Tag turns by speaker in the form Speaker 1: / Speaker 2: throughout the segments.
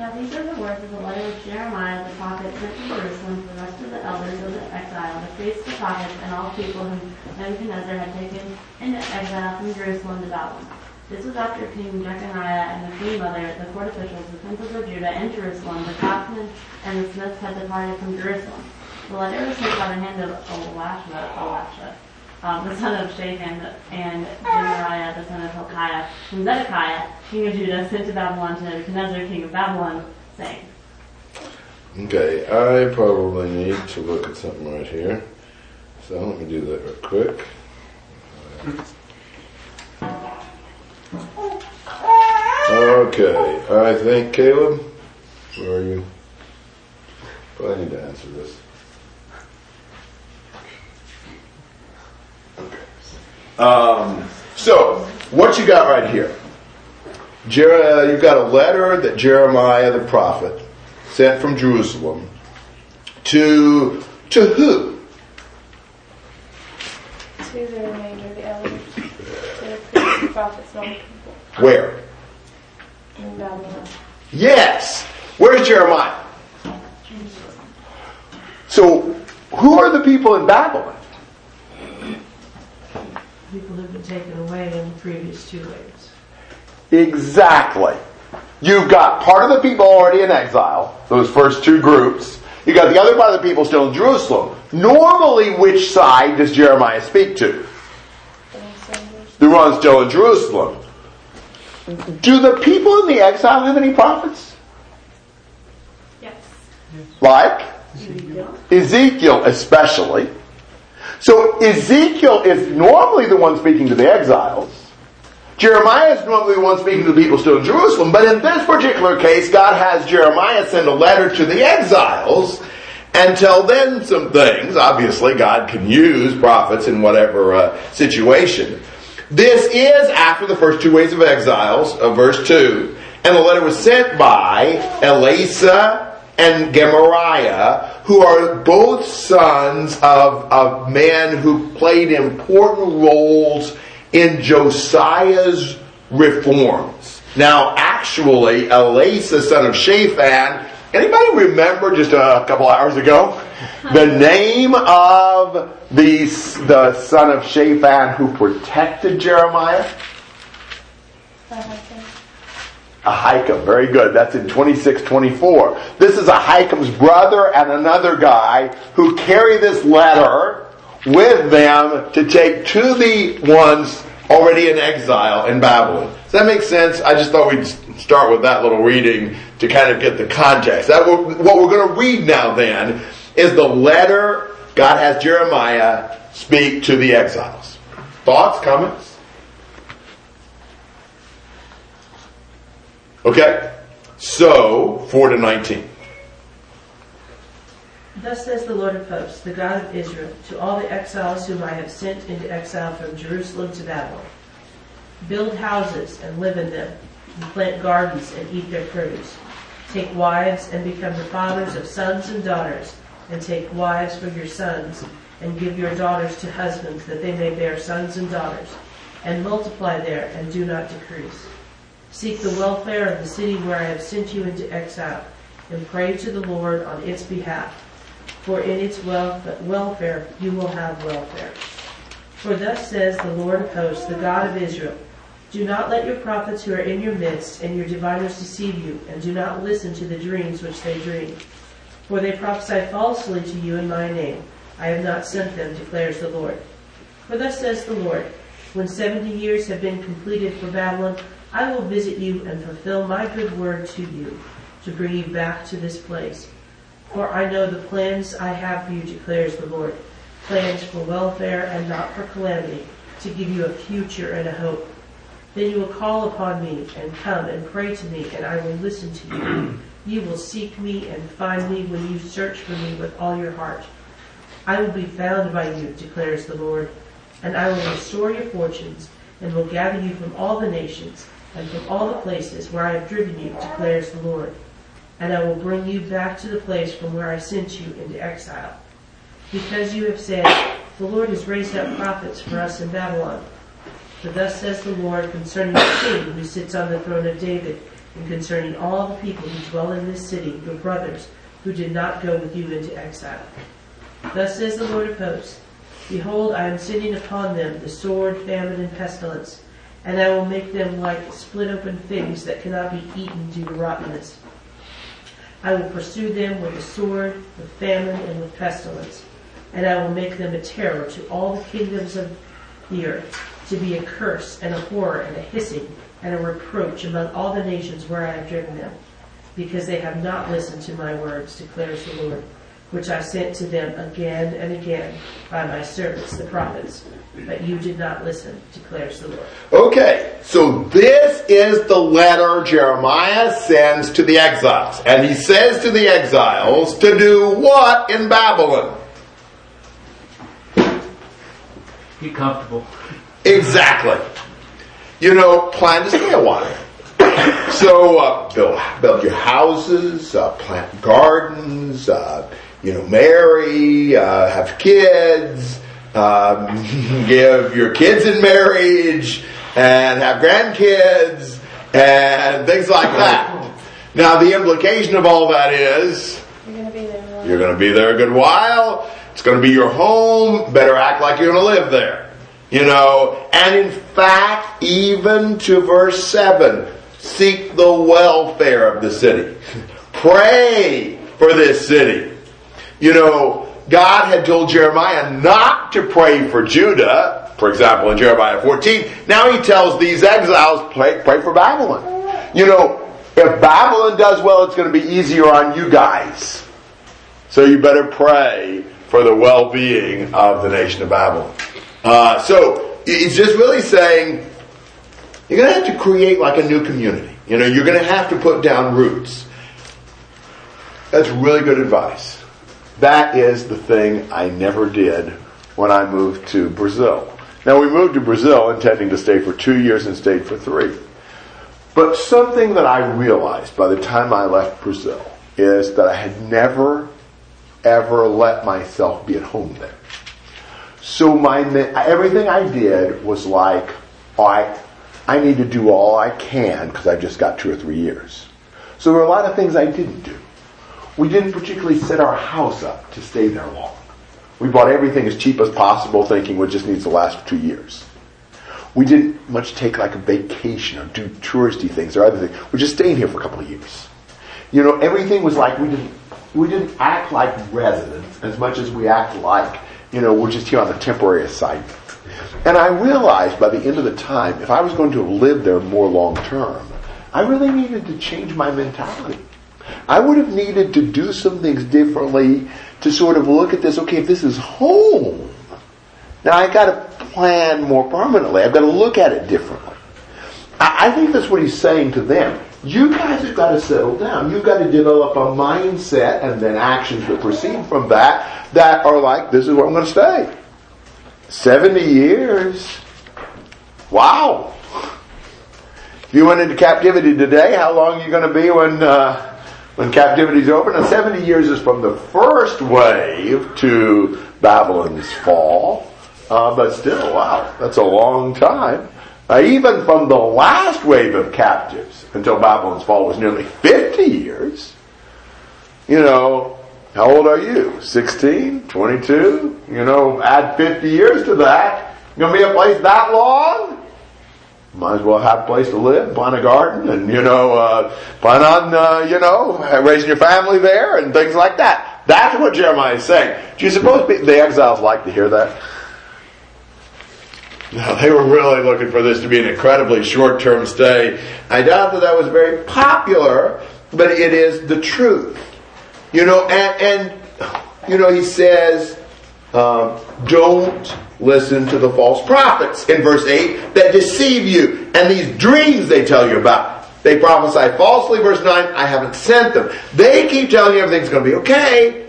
Speaker 1: Now these are the words of the letter which Jeremiah the prophet sent to Jerusalem to the rest of the elders of the exile, the priests, the prophets, and all people whom Nebuchadnezzar had taken into exile from Jerusalem to Babylon. This was after King Jeconiah and the queen mother, the court officials, the princes of Judah and Jerusalem, the craftsmen and the smiths had departed from Jerusalem. The letter was sent by the hand of Elisha, Elisha um, the son of Shaphan, and Gemariah, the son of Hilkiah, whom Zedekiah, king of Judah, sent to Babylon to Nebuchadnezzar, king of Babylon, saying,
Speaker 2: Okay, I probably need to look at something right here. So let me do that real quick. Okay, I think Caleb, where are you? I need to answer this. Um, so, what you got right here? Jer- you've got a letter that Jeremiah the prophet sent from Jerusalem to to who?
Speaker 3: To the remainder of the elders, to the priests, the prophets, and all the people
Speaker 2: Where?
Speaker 3: in Babylon.
Speaker 2: Yes. Where's Jeremiah? So, who are the people in Babylon?
Speaker 4: People who've been taken away in the previous two waves.
Speaker 2: Exactly. You've got part of the people already in exile, those first two groups. You've got the other part of the people still in Jerusalem. Normally, which side does Jeremiah speak to? The one still in Jerusalem. Do the people in the exile have any prophets?
Speaker 3: Yes.
Speaker 2: Like? Ezekiel, especially. So Ezekiel is normally the one speaking to the exiles. Jeremiah is normally the one speaking to the people still in Jerusalem, but in this particular case, God has Jeremiah send a letter to the exiles and tell them some things. Obviously, God can use prophets in whatever uh, situation. This is after the first two waves of exiles of verse 2, and the letter was sent by Elasah and Gemariah, who are both sons of, of men who played important roles in Josiah's reforms. Now, actually, Elasah, son of Shaphan, anybody remember just a couple hours ago the name of the, the son of Shaphan who protected Jeremiah? Ahikam, very good. That's in 2624. This is a Ahikam's brother and another guy who carry this letter with them to take to the ones already in exile in Babylon. Does that make sense? I just thought we'd start with that little reading to kind of get the context. That what we're going to read now then is the letter God has Jeremiah speak to the exiles. Thoughts, comments? Okay, so 4 to 19.
Speaker 4: Thus says the Lord of hosts, the God of Israel, to all the exiles whom I have sent into exile from Jerusalem to Babylon. Build houses and live in them, and plant gardens and eat their produce. Take wives and become the fathers of sons and daughters, and take wives for your sons, and give your daughters to husbands, that they may bear sons and daughters, and multiply there, and do not decrease. Seek the welfare of the city where I have sent you into exile, and pray to the Lord on its behalf. For in its welfare you will have welfare. For thus says the Lord of hosts, the God of Israel, do not let your prophets who are in your midst and your diviners deceive you, and do not listen to the dreams which they dream. For they prophesy falsely to you in my name. I have not sent them, declares the Lord. For thus says the Lord, when seventy years have been completed for Babylon, I will visit you and fulfill my good word to you, to bring you back to this place. For I know the plans I have for you, declares the Lord, plans for welfare and not for calamity, to give you a future and a hope. Then you will call upon me and come and pray to me, and I will listen to you. You will seek me and find me when you search for me with all your heart. I will be found by you, declares the Lord, and I will restore your fortunes, and will gather you from all the nations and from all the places where I have driven you, declares the Lord. And I will bring you back to the place from where I sent you into exile. Because you have said, The Lord has raised up prophets for us in Babylon. For thus says the Lord concerning the king who sits on the throne of David and concerning all the people who dwell in this city, your brothers, who did not go with you into exile. Thus says the Lord of hosts, Behold, I am sending upon them the sword, famine, and pestilence, and I will make them like split open figs that cannot be eaten due to rottenness. I will pursue them with the sword, with famine, and with pestilence, and I will make them a terror to all the kingdoms of the earth, to be a curse and a horror and a hissing and a reproach among all the nations where I have driven them, because they have not listened to my words, declares the Lord, which I sent to them again and again by my servants the prophets. But you did not listen, declares the Lord.
Speaker 2: Okay, so this is the letter Jeremiah sends to the exiles. And he says to the exiles to do what in Babylon?
Speaker 5: Get comfortable.
Speaker 2: Exactly. You know, plan to stay a while. So uh, build, build your houses, uh, plant gardens, uh, you know, marry, uh, have kids, um, give your kids in marriage, and have grandkids, and things like that. Now, the implication of all that is
Speaker 3: You're gonna be there. a
Speaker 2: you're going to be there a good while. It's going to be your home. Better act like you're going to live there. You know, and in fact, even to verse 7, seek the welfare of the city. Pray for this city. You know, God had told Jeremiah not to pray for Judah, for example, in Jeremiah 14. Now he tells these exiles, pray, pray for Babylon. You know, if Babylon does well, it's going to be easier on you guys. So you better pray for the well-being of the nation of Babylon. Uh, so it's just really saying you're going to have to create like a new community. You know, you're going to have to put down roots. That's really good advice. That is the thing I never did when I moved to Brazil. Now we moved to Brazil intending to stay for two years and stayed for three. But something that I realized by the time I left Brazil is that I had never ever let myself be at home there. So my everything I did was like, I I need to do all I can because I've just got two or three years. So there were a lot of things I didn't do. We didn't particularly set our house up to stay there long. We bought everything as cheap as possible, thinking it just needs to last for two years. We didn't much take like a vacation or do touristy things or other things. We're just staying here for a couple of years. You know, everything was like we didn't we didn't act like residents as much as we act like, you know, we're just here on a temporary assignment. And I realized by the end of the time, if I was going to live there more long term, I really needed to change my mentality. I would have needed to do some things differently to sort of look at this, okay, if this is home, now I gotta plan more permanently. I've got to look at it differently. I, I think that's what he's saying to them. You guys have got to settle down. You've got to develop a mindset and then actions that proceed from that that are like, this is where I'm going to stay. 70 years. Wow. If you went into captivity today, how long are you going to be when, uh, when captivity is over? Now 70 years is from the first wave to Babylon's fall. Uh, but still, wow, that's a long time. Uh, even from the last wave of captives until Babylon's fall was nearly 50 years. You know, how old are you? 16? 22? You know, add 50 years to that. You gonna be a place that long? Might as well have a place to live, plant a garden, and you know, uh, plan on, uh, you know, raising your family there and things like that. That's what Jeremiah is saying. Do you suppose the exiles like to hear that? No, they were really looking for this to be an incredibly short-term stay. I doubt that that was very popular, but it is the truth. You know, and, and you know, he says, um, don't listen to the false prophets in verse 8 that deceive you and these dreams they tell you about. They prophesy falsely, verse 9, I haven't sent them. They keep telling you everything's going to be okay.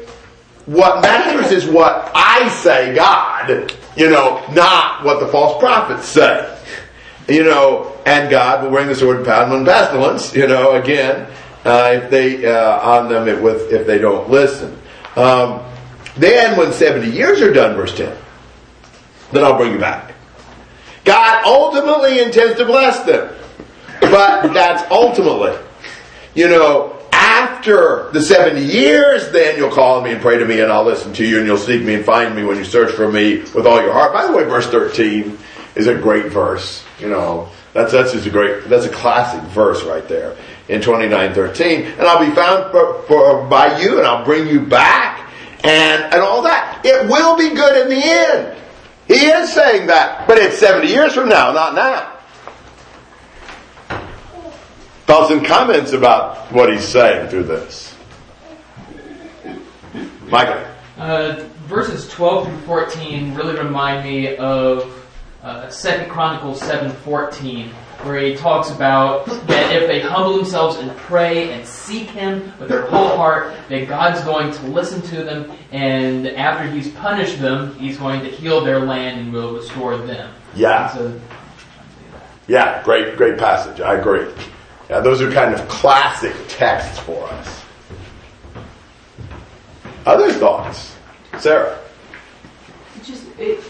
Speaker 2: What matters is what I say, God, you know, not what the false prophets say. You know, and God will bring the sword and famine and pestilence, you know, again, uh, if they, uh, on them if, with, if they don't listen. Um, then when 70 years are done, verse 10, then I'll bring you back. God ultimately intends to bless them. But that's ultimately. you know, after the 70 years, then you'll call me and pray to me and I'll listen to you and you'll seek me and find me when you search for me with all your heart. By the way, verse 13 is a great verse. You know, that's, that's just a great, that's a classic verse right there in 2913. And I'll be found for, for, by you and I'll bring you back and, and all that. It will be good in the end. He is saying that, but it's 70 years from now, not now. Thoughts and comments about what he's saying through this? Michael.
Speaker 6: Uh, verses 12 through 14 really remind me of uh, 2 Chronicles 7.14, where he talks about that if they humble themselves and pray and seek him with their whole heart, that God's going to listen to them, and after he's punished them, he's going to heal their land and will restore them.
Speaker 2: Yeah.
Speaker 6: So,
Speaker 2: Yeah, great, great passage. I agree. Yeah, those are kind of classic texts for us. Other thoughts? Sarah.
Speaker 4: It just it.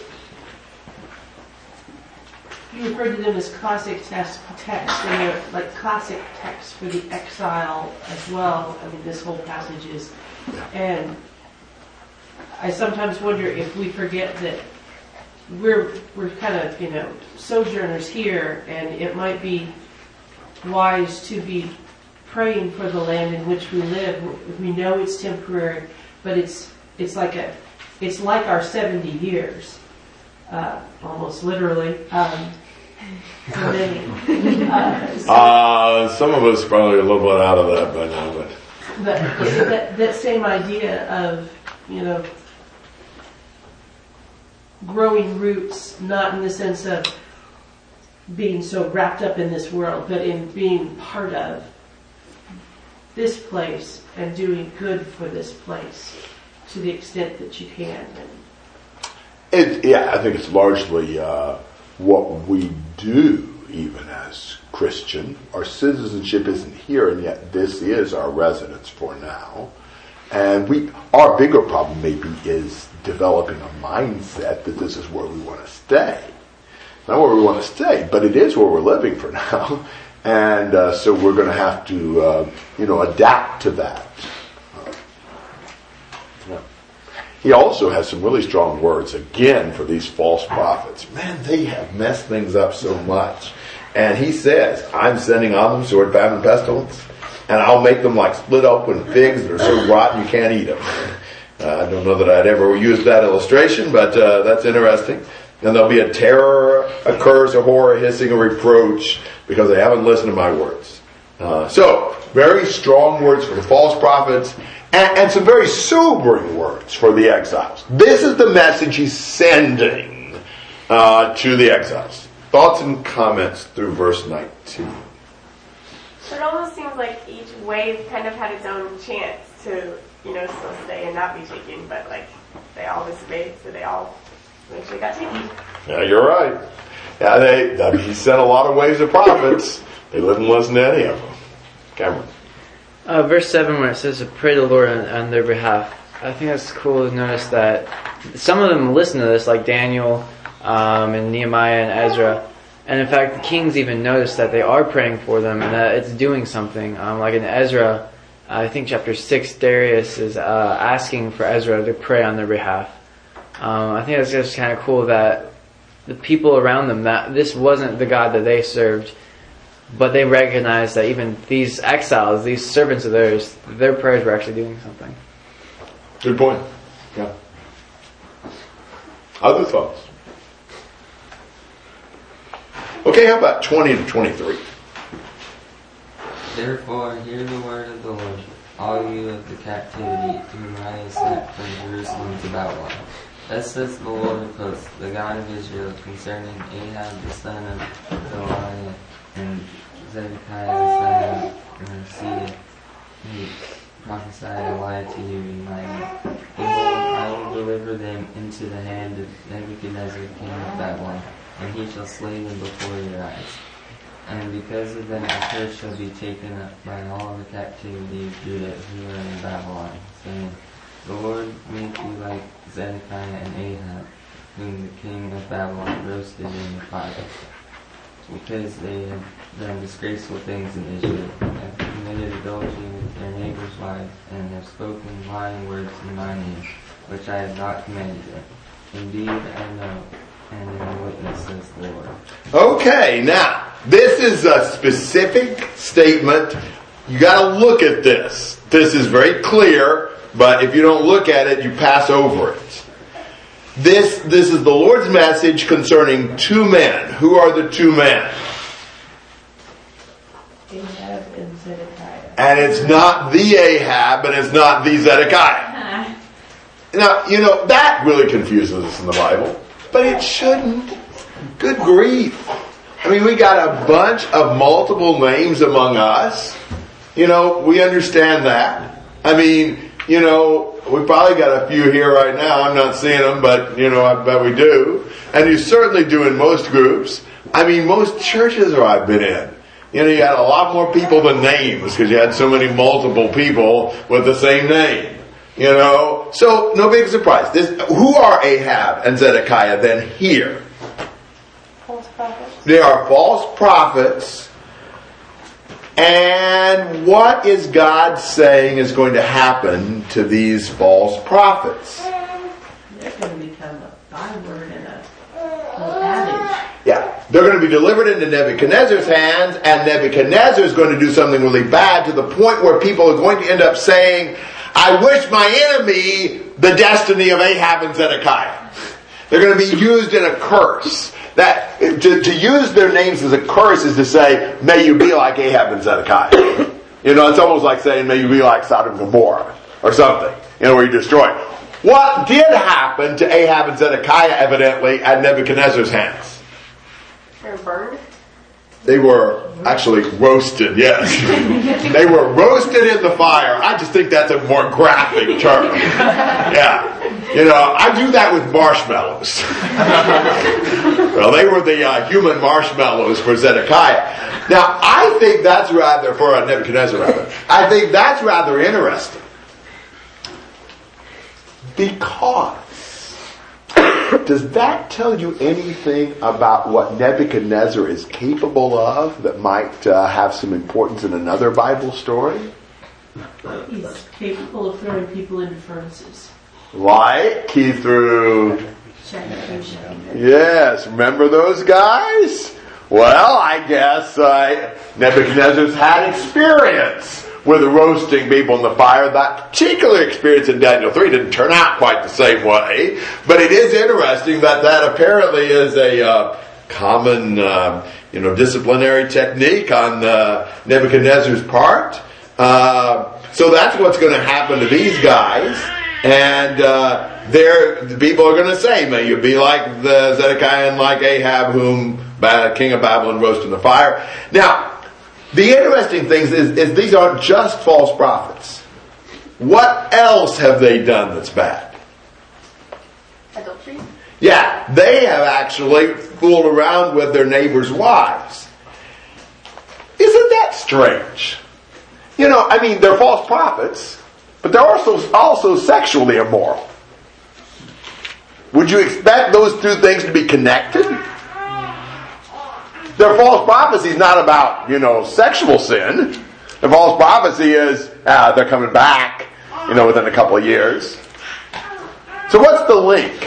Speaker 4: You refer to them as classic text, text, and they're like classic texts for the exile as well. I mean, this whole passage is, and I sometimes wonder if we forget that we're we're kind of you know sojourners here, and it might be wise to be praying for the land in which we live. We know it's temporary, but it's it's like a it's like our 70 years, uh, almost literally. Um. Uh,
Speaker 2: some of us probably a little bit out of that by now, but
Speaker 4: But you that, that same idea of, you know, growing roots, not in the sense of being so wrapped up in this world, but in being part of this place and doing good for this place to the extent that you can.
Speaker 2: It, yeah, I think it's largely uh, what we do, even as Christian. Our citizenship isn't here, and yet this is our residence for now. And we, our bigger problem maybe is developing a mindset that this is where we want to stay. Not where we want to stay, but it is where we're living for now. And uh, so we're going to have to, uh, you know, adapt to that. Yeah. He also has some really strong words again for these false prophets. Man, they have messed things up so much. And he says, I'm sending on them sword, famine, pestilence, and I'll make them like split open figs that are so rotten you can't eat them. Uh, I don't know that I'd ever use that illustration, but uh, that's interesting. And there'll be a terror, a curse, a horror, a hissing, a reproach, because they haven't listened to my words. Uh, so, very strong words for the false prophets, and, and some very sobering words for the exiles. This is the message he's sending uh, to the exiles. Thoughts and comments through verse 19.
Speaker 3: So It almost seems like each wave kind of had its own chance to, you know, still stay and not be taken, but like they all disobeyed, so they all eventually got taken.
Speaker 2: Yeah, you're right. Yeah, they, I mean, he sent a lot of waves of prophets. They didn't listen to any of them. Cameron.
Speaker 7: Uh, verse 7 where it says to pray to the Lord on, on their behalf. I think that's cool to notice that some of them listen to this, like Daniel um, and Nehemiah and Ezra. And in fact, the kings even notice that they are praying for them and that it's doing something. Um, like in Ezra, I think chapter 6, Darius is uh, asking for Ezra to pray on their behalf. Um, I think that's just kind of cool that the people around them, that this wasn't the God that they served, but they recognized that even these exiles, these servants of theirs, their prayers were actually doing something.
Speaker 2: Good point. Yeah. Other thoughts? Okay, how about 20 to 23?
Speaker 8: Therefore, hear the word of the Lord, all you of the captivity whom I have sent from Jerusalem to Babylon. Thus says the Lord of hosts, the God of Israel, concerning Ahab the son of Kolaiah and Zedekiah the Maaseiah, who prophesied a lie to you in my I will deliver them into the hand of Nebuchadnezzar, king of Babylon, and he shall slay them before your eyes. And because of them, a curse shall be taken up by all the captivity of Judah who are in Babylon, saying, The Lord make you like Zedekiah and Ahab, whom the king of Babylon roasted in the fire, because they have done disgraceful things in Israel, have committed adultery with their neighbors' wives, and have spoken lying words in my name, which I have not commanded them. Indeed, I know, and am witness, says the Lord.
Speaker 2: Okay, now, this is a specific statement. You gotta look at this. This is very clear, but if you don't look at it, you pass over it. This, this is the Lord's message concerning two men. Who are the two men?
Speaker 4: Ahab and Zedekiah.
Speaker 2: And it's not the Ahab, and it's not the Zedekiah. Now, you know, that really confuses us in the Bible, but it shouldn't. Good grief. I mean, we got a bunch of multiple names among us. You know, we understand that. I mean, you know, we probably got a few here right now. I'm not seeing them, but, you know, I bet we do. And you certainly do in most groups. I mean, most churches where I've been in. You know, you had a lot more people than names because you had so many multiple people with the same name. You know, so no big surprise. This, who are Ahab and Zedekiah then here?
Speaker 3: False prophets.
Speaker 2: They are false prophets. And what is God saying is going to happen to these false prophets?
Speaker 4: They're going to become a byword and a, adage.
Speaker 2: Yeah, they're going to be delivered into Nebuchadnezzar's hands, and Nebuchadnezzar is going to do something really bad to the point where people are going to end up saying, I wish my enemy the destiny of Ahab and Zedekiah. They're going to be used in a curse. That to, to use their names as a curse is to say, "May you be like Ahab and Zedekiah." You know, it's almost like saying, "May you be like Sodom and Gomorrah" or something. You know, where you destroy. What did happen to Ahab and Zedekiah, evidently, at Nebuchadnezzar's hands?
Speaker 3: They're burned.
Speaker 2: They were actually roasted, yes. they were roasted in the fire. I just think that's a more graphic term. Yeah. You know, I do that with marshmallows. well, they were the uh, human marshmallows for Zedekiah. Now, I think that's rather, for uh, Nebuchadnezzar rather, I think that's rather interesting. Because does that tell you anything about what Nebuchadnezzar is capable of that might uh, have some importance in another Bible story?
Speaker 4: He's capable of throwing people into furnaces.
Speaker 2: Like he threw. Yes, remember those guys? Well, I guess uh, Nebuchadnezzar's had experience with roasting people in the fire. That particular experience in Daniel 3 didn't turn out quite the same way, but it is interesting that that apparently is a uh, common, uh, you know, disciplinary technique on uh, Nebuchadnezzar's part. Uh, so that's what's going to happen to these guys. And they're, the people are going to say, "May you be like the Zedekiah and like Ahab, whom Ba- king of Babylon roasted in the fire." Now, the interesting thing is, is these aren't just false prophets. What else have they done that's bad?
Speaker 3: Adultery.
Speaker 2: Yeah, they have actually fooled around with their neighbors' wives. Isn't that strange? You know, I mean, they're false prophets, but they're also also sexually immoral. Would you expect those two things to be connected? Their false prophecy is not about, you know, sexual sin. The false prophecy is uh, they're coming back, you know, within a couple of years. So what's the link?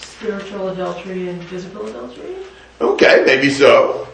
Speaker 4: Spiritual adultery and physical adultery?
Speaker 2: Okay, maybe so.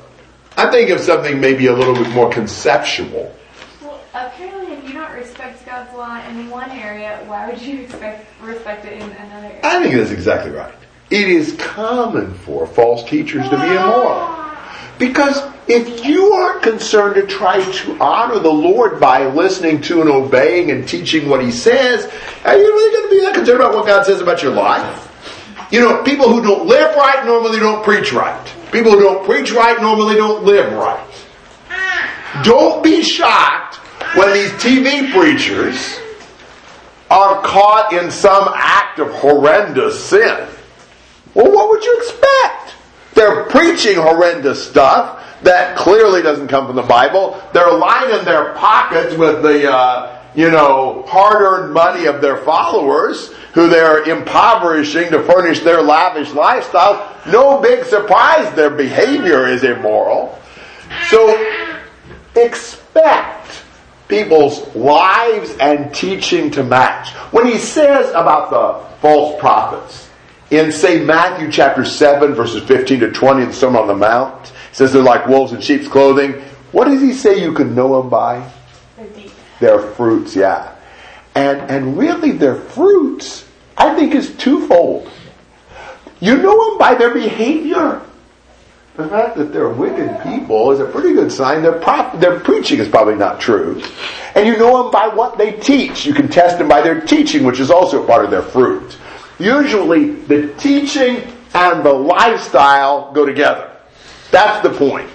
Speaker 2: I think of something maybe a little bit more conceptual.
Speaker 9: Well, apparently, if you don't respect God's law in one area, why would you expect respect it in another area?
Speaker 2: I think that's exactly right. It is common for false teachers to be immoral. Because if you aren't concerned to try to honor the Lord by listening to and obeying and teaching what He says, are you really going to be that concerned about what God says about your life? You know, people who don't live right normally don't preach right. People who don't preach right normally don't live right. Don't be shocked when these TV preachers are caught in some act of horrendous sin. Well, what would you expect? They're preaching horrendous stuff that clearly doesn't come from the Bible. They're lining their pockets with the, uh, you know, hard-earned money of their followers, who they're impoverishing to furnish their lavish lifestyle. No big surprise their behavior is immoral. So expect people's lives and teaching to match. When he says about the false prophets, in say Matthew chapter 7 verses 15 to 20 the Sermon on the Mount, he says they're like wolves in sheep's clothing. What does he say you can know them by? Their fruits, yeah. And, and really their fruits, I think is twofold. You know them by their behavior. The fact that they're wicked people is a pretty good sign. Their, prop, their preaching is probably not true. And you know them by what they teach. You can test them by their teaching, which is also part of their fruit. Usually, the teaching and the lifestyle go together. That's the point.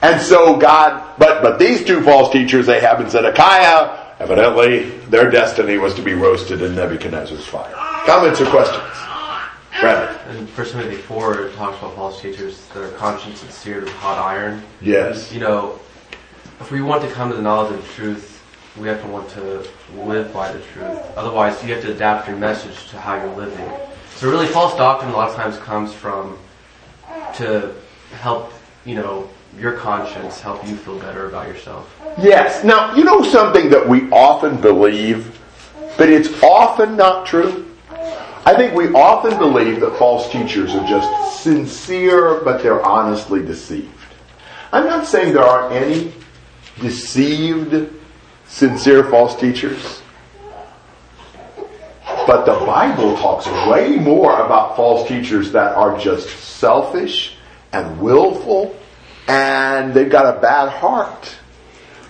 Speaker 2: And so God, but, but these two false teachers, they Ahab and Zedekiah, evidently their destiny was to be roasted in Nebuchadnezzar's fire. Comments or questions? Brandon?
Speaker 10: In 1 Timothy 4, it talks about false teachers, their conscience is seared with hot iron.
Speaker 2: Yes.
Speaker 10: You know, if we want to come to the knowledge of the truth, we have to want to live by the truth. Otherwise, you have to adapt your message to how you're living. So really, false doctrine a lot of times comes from to help, you know, your conscience, help you feel better about yourself.
Speaker 2: Yes. Now, you know something that we often believe, but it's often not true? I think we often believe that false teachers are just sincere, but they're honestly deceived. I'm not saying there aren't any deceived, sincere false teachers. But the Bible talks way more about false teachers that are just selfish and willful and they've got a bad heart.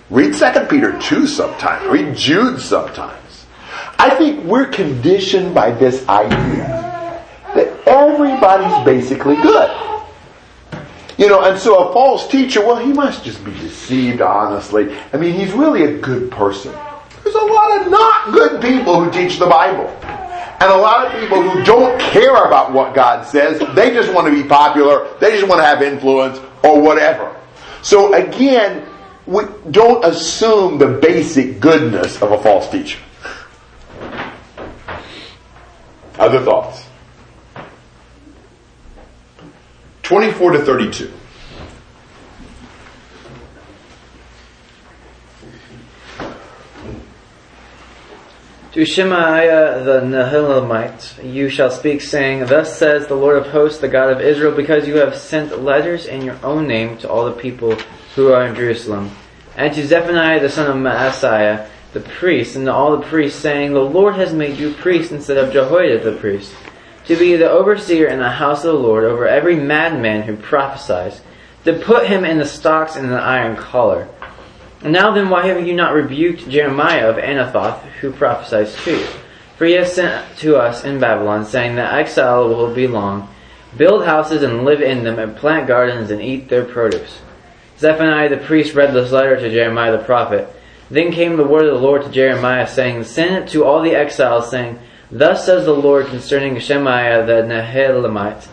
Speaker 2: Read 2 Peter 2 sometimes. Read Jude sometimes. I think we're conditioned by this idea that everybody's basically good. You know, and so a false teacher, well, he must just be deceived, honestly. I mean, he's really a good person. There's a lot of not good people who teach the Bible. And a lot of people who don't care about what God says, they just want to be popular, they just want to have influence, or whatever. So again, we don't assume the basic goodness of a false teacher. Other thoughts? 24 to 32.
Speaker 7: To Shemaiah the Nehelamite you shall speak, saying, Thus says the Lord of hosts, the God of Israel, because you have sent letters in your own name to all the people who are in Jerusalem, and to Zephaniah the son of Maaseiah, the priests and all the priests, saying, The Lord has made you priests instead of Jehoiada the priest, to be the overseer in the house of the Lord over every madman who prophesies, to put him in the stocks and the iron collar. And now then, why have you not rebuked Jeremiah of Anathoth, who prophesies to you? For he has sent to us in Babylon, saying that exile will be long. Build houses and live in them, and plant gardens and eat their produce. Zephaniah the priest read this letter to Jeremiah the prophet. Then came the word of the Lord to Jeremiah, saying, Send it to all the exiles, saying, Thus says the Lord concerning Shemaiah the Nehelamite,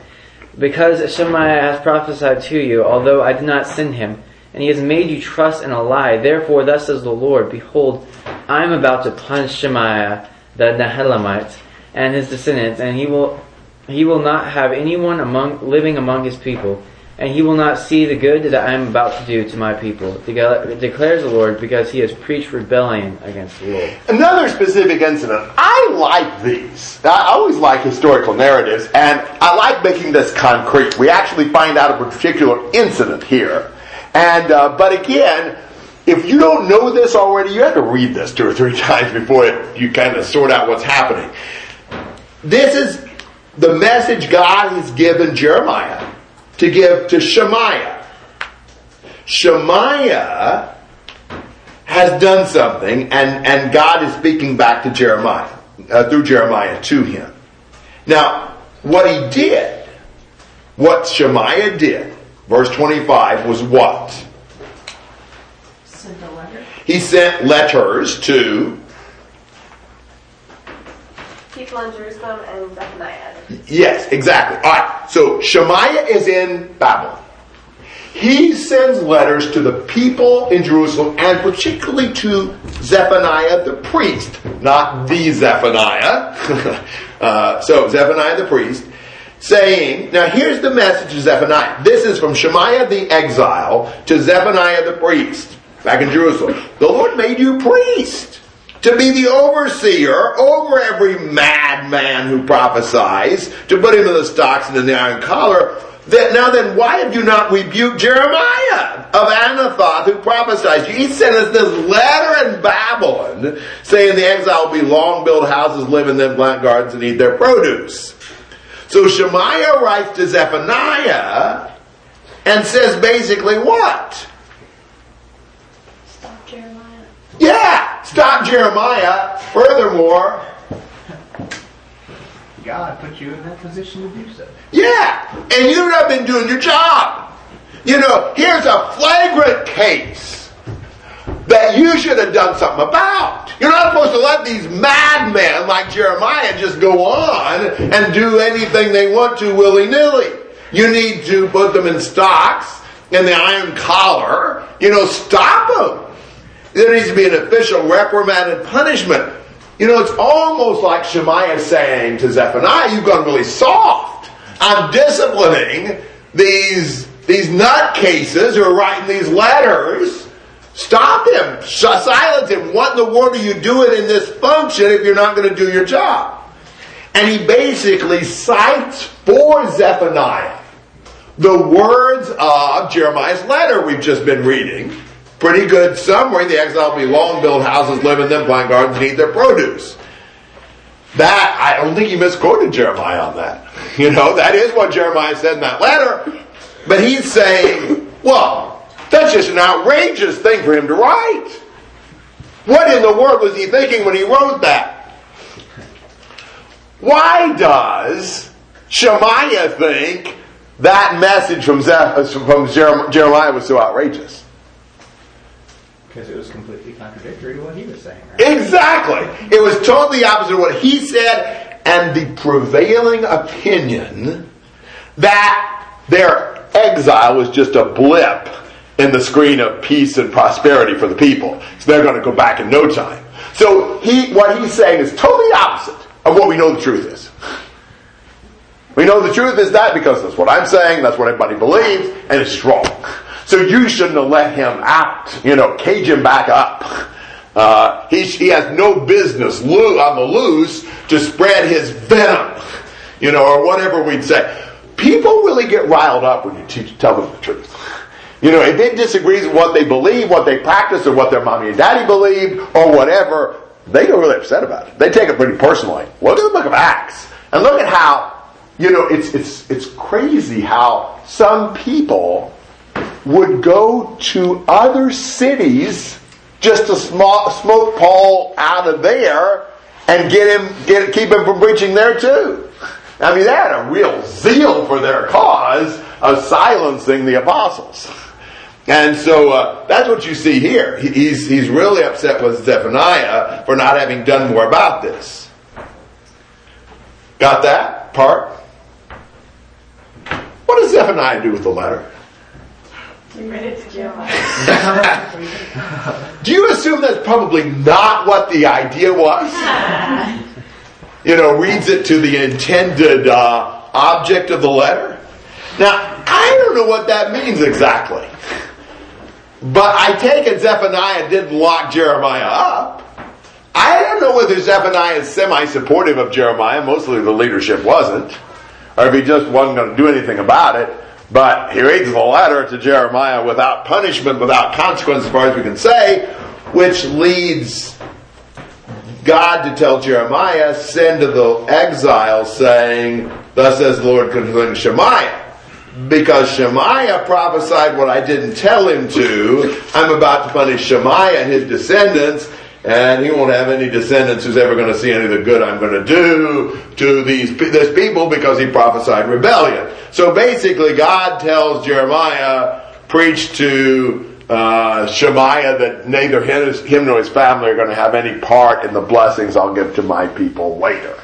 Speaker 7: because Shemaiah has prophesied to you, although I did not send him, and he has made you trust in a lie. Therefore, thus says the Lord, Behold, I am about to punish Shemaiah the Nehelamite and his descendants, and he will he will not have anyone among living among his people, and he will not see the good that I am about to do to my people, declares the Lord, because he has preached rebellion against the Lord.
Speaker 2: Another specific incident. I like these. I always like historical narratives, and I like making this concrete. We actually find out a particular incident here. And, uh, but again, if you don't know this already, you have to read this two or three times before it, you kind of sort out what's happening. This is the message God has given Jeremiah to give to Shemaiah. Shemaiah has done something, and, and God is speaking back to Jeremiah, uh, through Jeremiah to him. Now, what he did, what Shemaiah did, verse 25, was what?
Speaker 4: Sent a letter.
Speaker 2: He sent letters to,
Speaker 3: People in Jerusalem and Zephaniah.
Speaker 2: yes, exactly. So Shemaiah is in Babylon. He sends letters to the people in Jerusalem and particularly to Zephaniah the priest, not the Zephaniah. uh, so Zephaniah the priest, saying, now here's the message to Zephaniah. This is from Shemaiah the exile to Zephaniah the priest. back in Jerusalem, the Lord made you priest to be the overseer over every madman who prophesies, to put him in the stocks and in the iron collar. That, now then, why have you not rebuked Jeremiah of Anathoth who prophesied? He sent us this letter in Babylon saying the exile will be long built houses, live in them, plant gardens, and eat their produce. So Shemaiah writes to Zephaniah and says basically what?
Speaker 1: Stop Jeremiah.
Speaker 2: Yeah, stop Jeremiah. Furthermore,
Speaker 5: God put you in that position to do so.
Speaker 2: yeah, and you've not been doing your job. You know, here's a flagrant case that you should have done something about. You're not supposed to let these madmen like Jeremiah just go on and do anything they want to willy nilly. You need to put them in stocks and the iron collar. You know, stop them. There needs to be an official reprimand and punishment. You know, it's almost like Shemaiah saying to Zephaniah, you've gone really soft. I'm disciplining these, these nutcases who are writing these letters. Stop him. Silence him. What in the world are you doing in this function if you're not going to do your job? And he basically cites for Zephaniah the words of Jeremiah's letter we've just been reading. Pretty good summary. The exile will be long, build houses, live in them, plant gardens, and eat their produce. That, I don't think he misquoted Jeremiah on that. You know, that is what Jeremiah said in that letter. But he's saying, well, that's just an outrageous thing for him to write. What in the world was he thinking when he wrote that? Why does Shemaiah think that message from, Jeremiah was so outrageous?
Speaker 5: Because it was completely contradictory to what he was saying. Right?
Speaker 2: Exactly. It was totally opposite of what he said and the prevailing opinion that their exile was just a blip in the screen of peace and prosperity for the people. So they're going to go back in no time. So he, what he's saying is totally opposite of what we know the truth is. We know the truth is that because that's what I'm saying, that's what everybody believes, and it's wrong. So you shouldn't have let him out, you know, cage him back up. Uh, he, he has no business loo- on the loose to spread his venom, you know, or whatever we'd say. People really get riled up when you teach, tell them the truth. You know, if it disagrees with what they believe, what they practice, or what their mommy and daddy believe, or whatever, they get really upset about it. They take it pretty personally. Look at the book of Acts, and look at how, you know, it's, it's, it's crazy how some people would go to other cities just to smoke Paul out of there and get him, get, keep him from preaching there too. I mean, they had a real zeal for their cause of silencing the apostles. And so uh, that's what you see here. He- He's, he's really upset with Zephaniah for not having done more about this. Got that part? What does Zephaniah do with the letter?
Speaker 3: Read it to Jeremiah.
Speaker 2: Do you assume that's probably not what the idea was? you know, reads it to the intended uh, object of the letter? Now, I don't know what that means exactly. But I take it Zephaniah didn't lock Jeremiah up. I don't know whether Zephaniah is semi supportive of Jeremiah. Mostly the leadership wasn't. Or if he just wasn't going to do anything about it. But he reads the letter to Jeremiah without punishment, without consequence, as far as we can say, which leads God to tell Jeremiah, send to the exile, saying, Thus says the Lord concerning Shemaiah. Because Shemaiah prophesied what I didn't tell him to, I'm about to punish Shemaiah and his descendants, and he won't have any descendants who's ever going to see any of the good I'm going to do to these this people because he prophesied rebellion. So basically, God tells Jeremiah, preach to uh, Shemaiah that neither him nor his family are going to have any part in the blessings I'll give to my people later.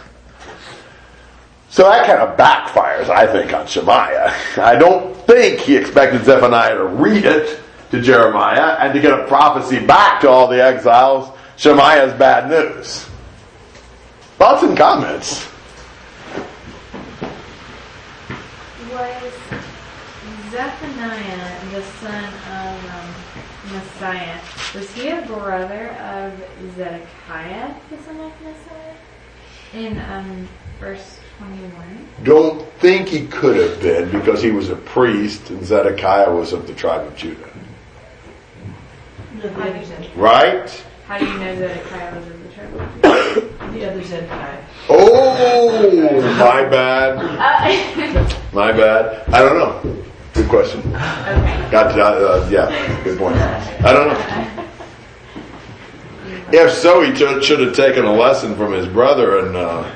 Speaker 2: So that kind of backfires, I think, on Shemaiah. I don't think he expected Zephaniah to read it to Jeremiah and to get a prophecy back to all the exiles. Shemaiah's bad news. Thoughts and comments?
Speaker 1: Was Zephaniah the son of um,
Speaker 9: Maaseiah, was he a brother of Zedekiah, the son of Maaseiah? In um, verse 21.
Speaker 2: Don't think he could have been because he was a priest and Zedekiah was of the tribe of Judah.
Speaker 4: No, the other Zedekiah.
Speaker 2: Right?
Speaker 9: How do you know that Zedekiah was of the tribe of Judah?
Speaker 4: The other Zedekiah.
Speaker 2: Oh, my bad.
Speaker 9: Uh,
Speaker 2: My bad. I don't know. Good question.
Speaker 9: okay.
Speaker 2: Got to, uh, yeah, good point. I don't know. If so, he should should have taken a lesson from his brother and uh,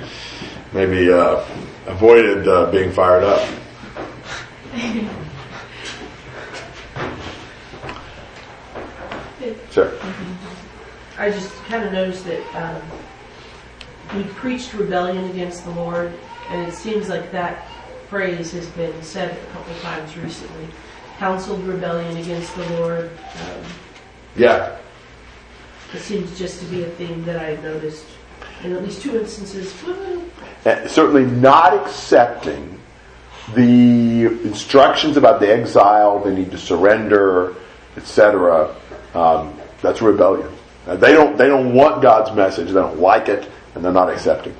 Speaker 2: maybe uh, avoided uh, being fired up. Sure.
Speaker 4: I just kind of noticed that um, we preached rebellion against the Lord, and it seems like that phrase has been said a couple times recently. Counseled rebellion against the Lord. Um,
Speaker 2: Yeah.
Speaker 4: it seems just to be a theme that I've noticed in at least two instances.
Speaker 2: And certainly not accepting the instructions about the exile, they need to surrender, etc. Um, that's rebellion. Uh, They don't, they don't want God's message, they don't like it, and they're not accepting.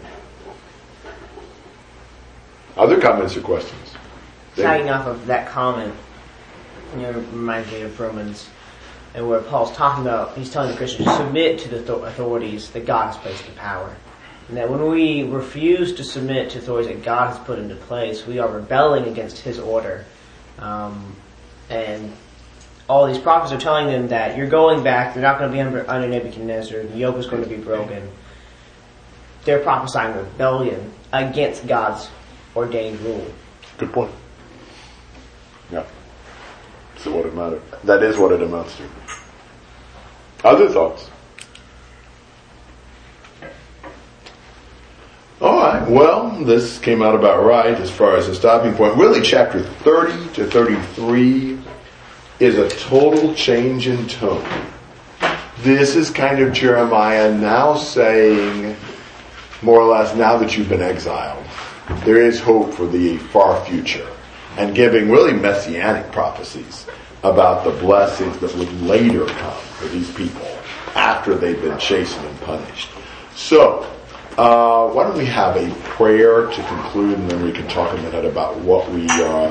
Speaker 2: Other comments or questions?
Speaker 11: Tagging off of that comment, you know, reminds me of Romans, and where Paul's talking about, he's telling the Christians to submit to the authorities that God has placed in power. And that when we refuse to submit to authorities that God has put into place, we are rebelling against His order. Um, and all these prophets are telling them that you're going back, you're not going to be under, under Nebuchadnezzar, the yoke is going to be broken. They're prophesying rebellion against God's ordained rule.
Speaker 2: Good point. Yeah. So what it matter? That is what it amounts to. Other thoughts? All right. Well, this came out about right as far as the stopping point. Really, chapter 30 to 33 is a total change in tone. This is kind of Jeremiah now saying, more or less, now that you've been exiled, there is hope for the far future, and giving really messianic prophecies about the blessings that would later come for these people after they've been chastened and punished. So, uh, why don't we have a prayer to conclude, and then we can talk a minute about what we uh,